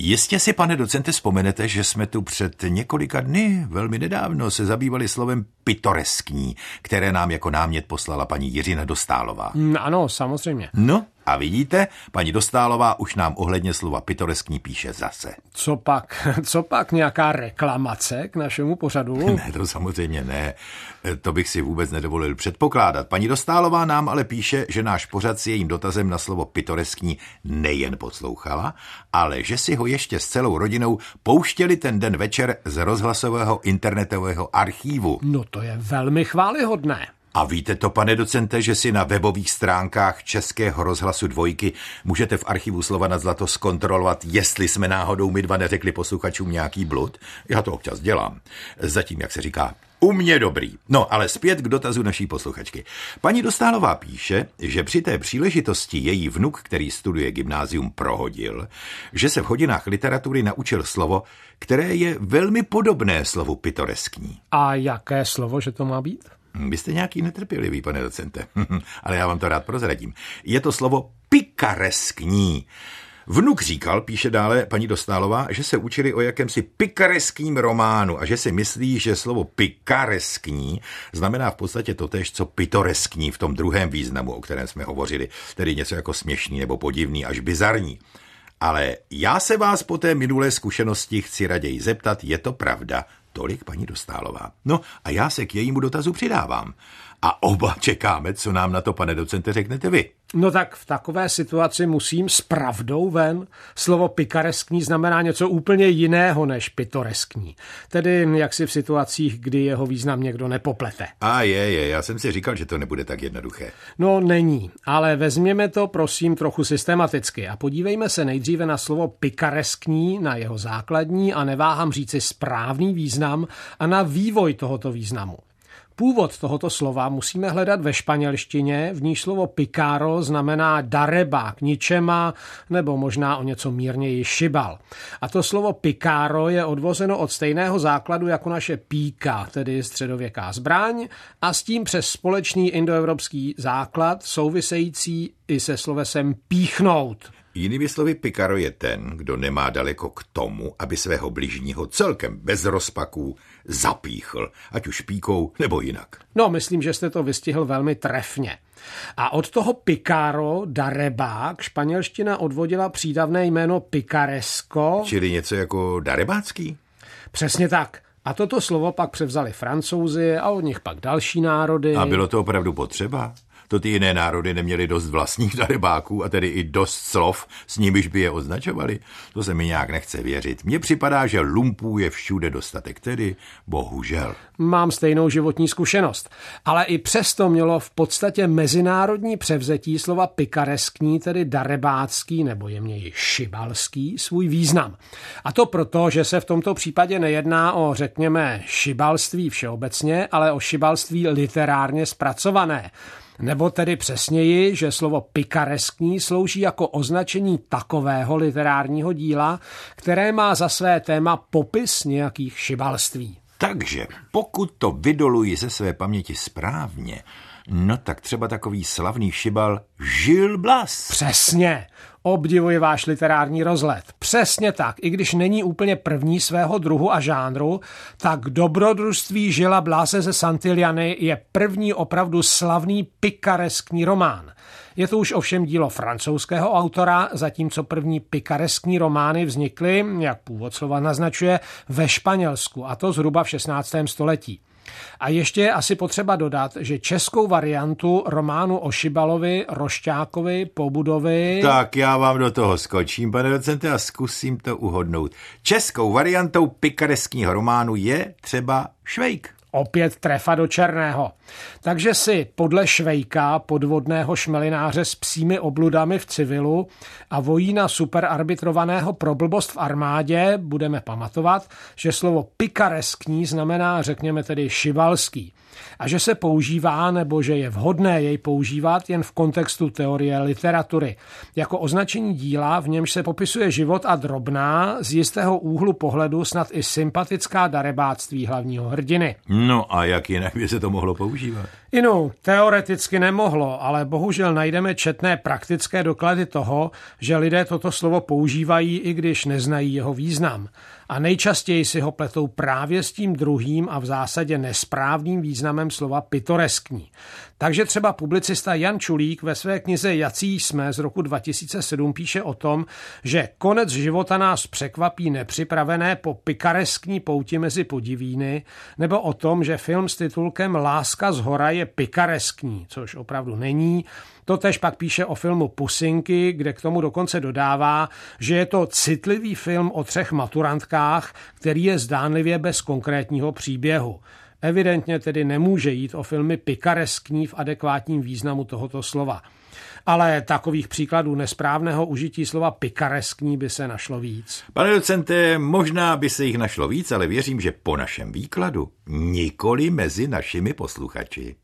Jistě si, pane docente, vzpomenete, že jsme tu před několika dny, velmi nedávno, se zabývali slovem pitoreskní, které nám jako námět poslala paní Jiřina Dostálová. Mm, ano, samozřejmě. No, a vidíte, paní Dostálová už nám ohledně slova pitoreskní píše zase. Co pak? Co pak nějaká reklamace k našemu pořadu? Ne, to samozřejmě ne. To bych si vůbec nedovolil předpokládat. Paní Dostálová nám ale píše, že náš pořad s jejím dotazem na slovo pitoreskní nejen poslouchala, ale že si ho ještě s celou rodinou pouštěli ten den večer z rozhlasového internetového archívu. No to je velmi chválihodné. A víte to, pane docente, že si na webových stránkách Českého rozhlasu dvojky můžete v archivu slova na zlato zkontrolovat, jestli jsme náhodou my dva neřekli posluchačům nějaký blud? Já to občas dělám. Zatím, jak se říká, u mě dobrý. No, ale zpět k dotazu naší posluchačky. Paní Dostálová píše, že při té příležitosti její vnuk, který studuje gymnázium, prohodil, že se v hodinách literatury naučil slovo, které je velmi podobné slovu pitoreskní. A jaké slovo, že to má být? Vy jste nějaký netrpělivý, pane docente, ale já vám to rád prozradím. Je to slovo pikareskní. Vnuk říkal, píše dále paní Dostálová, že se učili o jakémsi pikareskním románu a že si myslí, že slovo pikareskní znamená v podstatě totéž, co pitoreskní v tom druhém významu, o kterém jsme hovořili, tedy něco jako směšný nebo podivný až bizarní. Ale já se vás po té minulé zkušenosti chci raději zeptat, je to pravda? Tolik paní Dostálová. No a já se k jejímu dotazu přidávám. A oba čekáme, co nám na to, pane docente, řeknete vy. No tak v takové situaci musím s pravdou ven. Slovo pikareskní znamená něco úplně jiného než pitoreskní. Tedy jaksi v situacích, kdy jeho význam někdo nepoplete. A je, je, já jsem si říkal, že to nebude tak jednoduché. No není, ale vezměme to prosím trochu systematicky a podívejme se nejdříve na slovo pikareskní, na jeho základní a neváhám říci správný význam a na vývoj tohoto významu. Původ tohoto slova musíme hledat ve španělštině, v níž slovo picaro znamená dareba, k ničema, nebo možná o něco mírněji šibal. A to slovo picaro je odvozeno od stejného základu jako naše píka, tedy středověká zbraň, a s tím přes společný indoevropský základ související i se slovesem píchnout. Jinými slovy, Pikaro je ten, kdo nemá daleko k tomu, aby svého bližního celkem bez rozpaků zapíchl, ať už píkou nebo jinak. No, myslím, že jste to vystihl velmi trefně. A od toho Picaro, darebák, španělština odvodila přídavné jméno picaresco. Čili něco jako darebácký? Přesně tak. A toto slovo pak převzali francouzi a od nich pak další národy. A bylo to opravdu potřeba? To ty jiné národy neměly dost vlastních darebáků a tedy i dost slov, s nimiž by je označovali. To se mi nějak nechce věřit. Mně připadá, že lumpů je všude dostatek, tedy bohužel. Mám stejnou životní zkušenost. Ale i přesto mělo v podstatě mezinárodní převzetí slova pikareskní, tedy darebácký nebo jemněji šibalský, svůj význam. A to proto, že se v tomto případě nejedná o, řekněme, šibalství všeobecně, ale o šibalství literárně zpracované. Nebo tedy přesněji, že slovo pikareskní slouží jako označení takového literárního díla, které má za své téma popis nějakých šibalství. Takže pokud to vydoluji ze své paměti správně, no tak třeba takový slavný šibal Žil Blas. Přesně. Obdivuji váš literární rozlet. Přesně tak, i když není úplně první svého druhu a žánru, tak dobrodružství Žila Blase ze Santiliany je první opravdu slavný pikareskní román. Je to už ovšem dílo francouzského autora, zatímco první pikareskní romány vznikly, jak původ slova naznačuje, ve Španělsku, a to zhruba v 16. století. A ještě je asi potřeba dodat, že českou variantu románu o Šibalovi, Rošťákovi, Pobudovi... Tak já vám do toho skočím, pane docente, a zkusím to uhodnout. Českou variantou pikareskního románu je třeba Švejk. Opět trefa do černého. Takže si podle Švejka, podvodného šmelináře s psími obludami v civilu a vojína superarbitrovaného pro blbost v armádě budeme pamatovat, že slovo pikareskní znamená, řekněme tedy šivalský a že se používá nebo že je vhodné jej používat jen v kontextu teorie literatury. Jako označení díla, v němž se popisuje život a drobná, z jistého úhlu pohledu snad i sympatická darebáctví hlavního hrdiny. No a jak jinak by se to mohlo používat? Inu, teoreticky nemohlo, ale bohužel najdeme četné praktické doklady toho, že lidé toto slovo používají, i když neznají jeho význam. A nejčastěji si ho pletou právě s tím druhým a v zásadě nesprávným významem slova pitoreskní. Takže třeba publicista Jan Čulík ve své knize Jací jsme z roku 2007 píše o tom, že konec života nás překvapí nepřipravené po pikareskní pouti mezi podivíny, nebo o tom, že film s titulkem Láska z hora je pikareskní, což opravdu není. To tež pak píše o filmu Pusinky, kde k tomu dokonce dodává, že je to citlivý film o třech maturantkách, který je zdánlivě bez konkrétního příběhu. Evidentně tedy nemůže jít o filmy pikareskní v adekvátním významu tohoto slova. Ale takových příkladů nesprávného užití slova pikareskní by se našlo víc. Pane docente, možná by se jich našlo víc, ale věřím, že po našem výkladu nikoli mezi našimi posluchači.